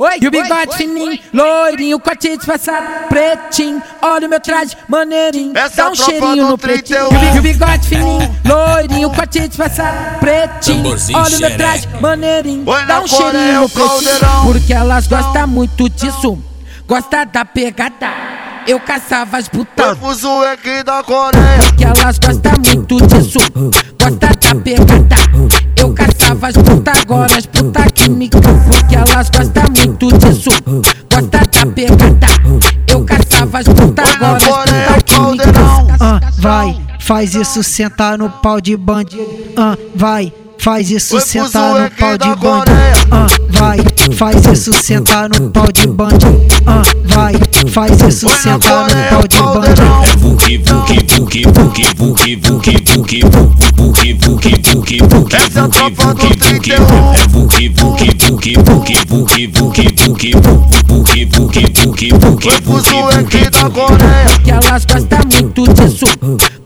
Oi, e o bigode fininho, loirinho, corte disfarçado, pretinho. Olha o meu traje, maneirinho, Essa dá um cheirinho do no pretinho. 31. E o bigode fininho, loirinho, corte disfarçado, pretinho. Olha o meu traje, maneirinho, Oi, dá um cheirinho no o pretinho. caldeirão. Porque elas gostam muito disso, gosta da pegada. Eu caçava as putas. da Coreia. Porque elas gostam muito disso, elas gostam muito disso, gosta da pegada. Eu caçava as putas, agora que me caldeirão. caçam. Ah, vai, faz isso sentar no pau de bandido. Ah, vai, faz isso sentar no pau de bandido. Ah, vai, faz isso sentar no pau de bandido. Ah, faz isso sentar no pau de. É buque, buque, buque, buque, buque, buque, buque, buque, buque, buque, buque, Essa é tropa do buque, buque. 31. É buque, buque, buque, buque, buque, buque, buque, buque, buque, buque, buque, Foi fuso buque, aqui buque, da buque. Coreia. Que elas gostam muito disso,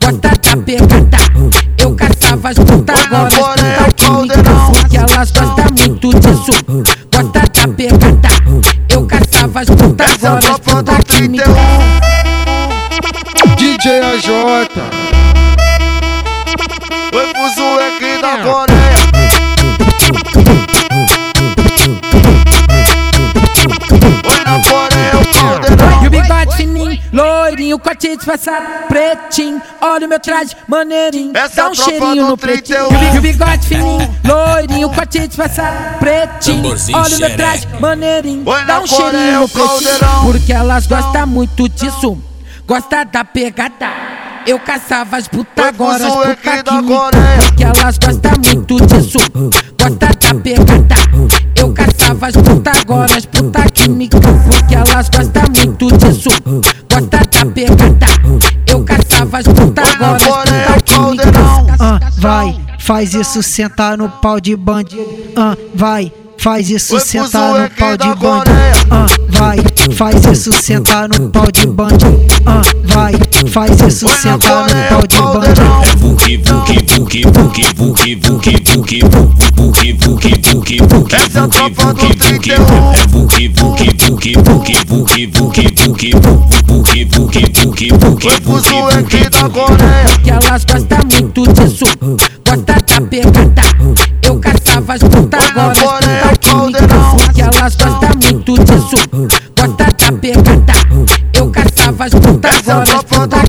gosta da pegada. Eu caçava as putas, agora as putas caçam. Que elas gostam muito disso, gosta da pegada. Eu caçava as putas, é agora 31. caçam. DJ AJ. Loirinho, corte disfarçado, pretinho. Olha o meu traje, maneirinho, Essa dá é um cheirinho no pretinho. 31. E o bigode fininho, loirinho, corte disfarçado, pretinho. Olha o meu traje, maneirinho, Oi, dá um cheirinho Coreia, no pretinho. caldeirão. Porque elas gostam muito disso, gosta da pegada. Eu caçava as putas, agora as putas que me. Porque elas gostam muito disso, gosta da pegada. Gosta da pegada. Eu caçava as putas, agora putas que me caldeirão. caçam. Ah, vai, faz isso sentar no pau de bandido. Ah, vai, faz isso sentar no pau de. Coreia. Ah, vai, faz isso sentar no pau de bandido. Ah, vai, faz isso sentar no pau de caldeirão. É buque, buque, buque, buque, buque, buque, Essa é a buque, tropa do buque, buque. 31. É buque, buque, buque, buque, buque, buque, buque, buque, Foi buque, fuso buque, aqui da. Coreia. Porque elas gostam muito disso, gosta da pegada. Eu caçava as putas, agora caldeirão. Que elas gostam muito disso. Gosta da pegada. Eu caçava as putas horas Essa tropa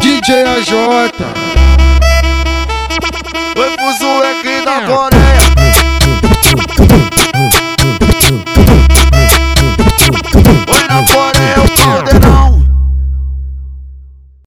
DJ AJ. Foi pro Zueque da Coreia.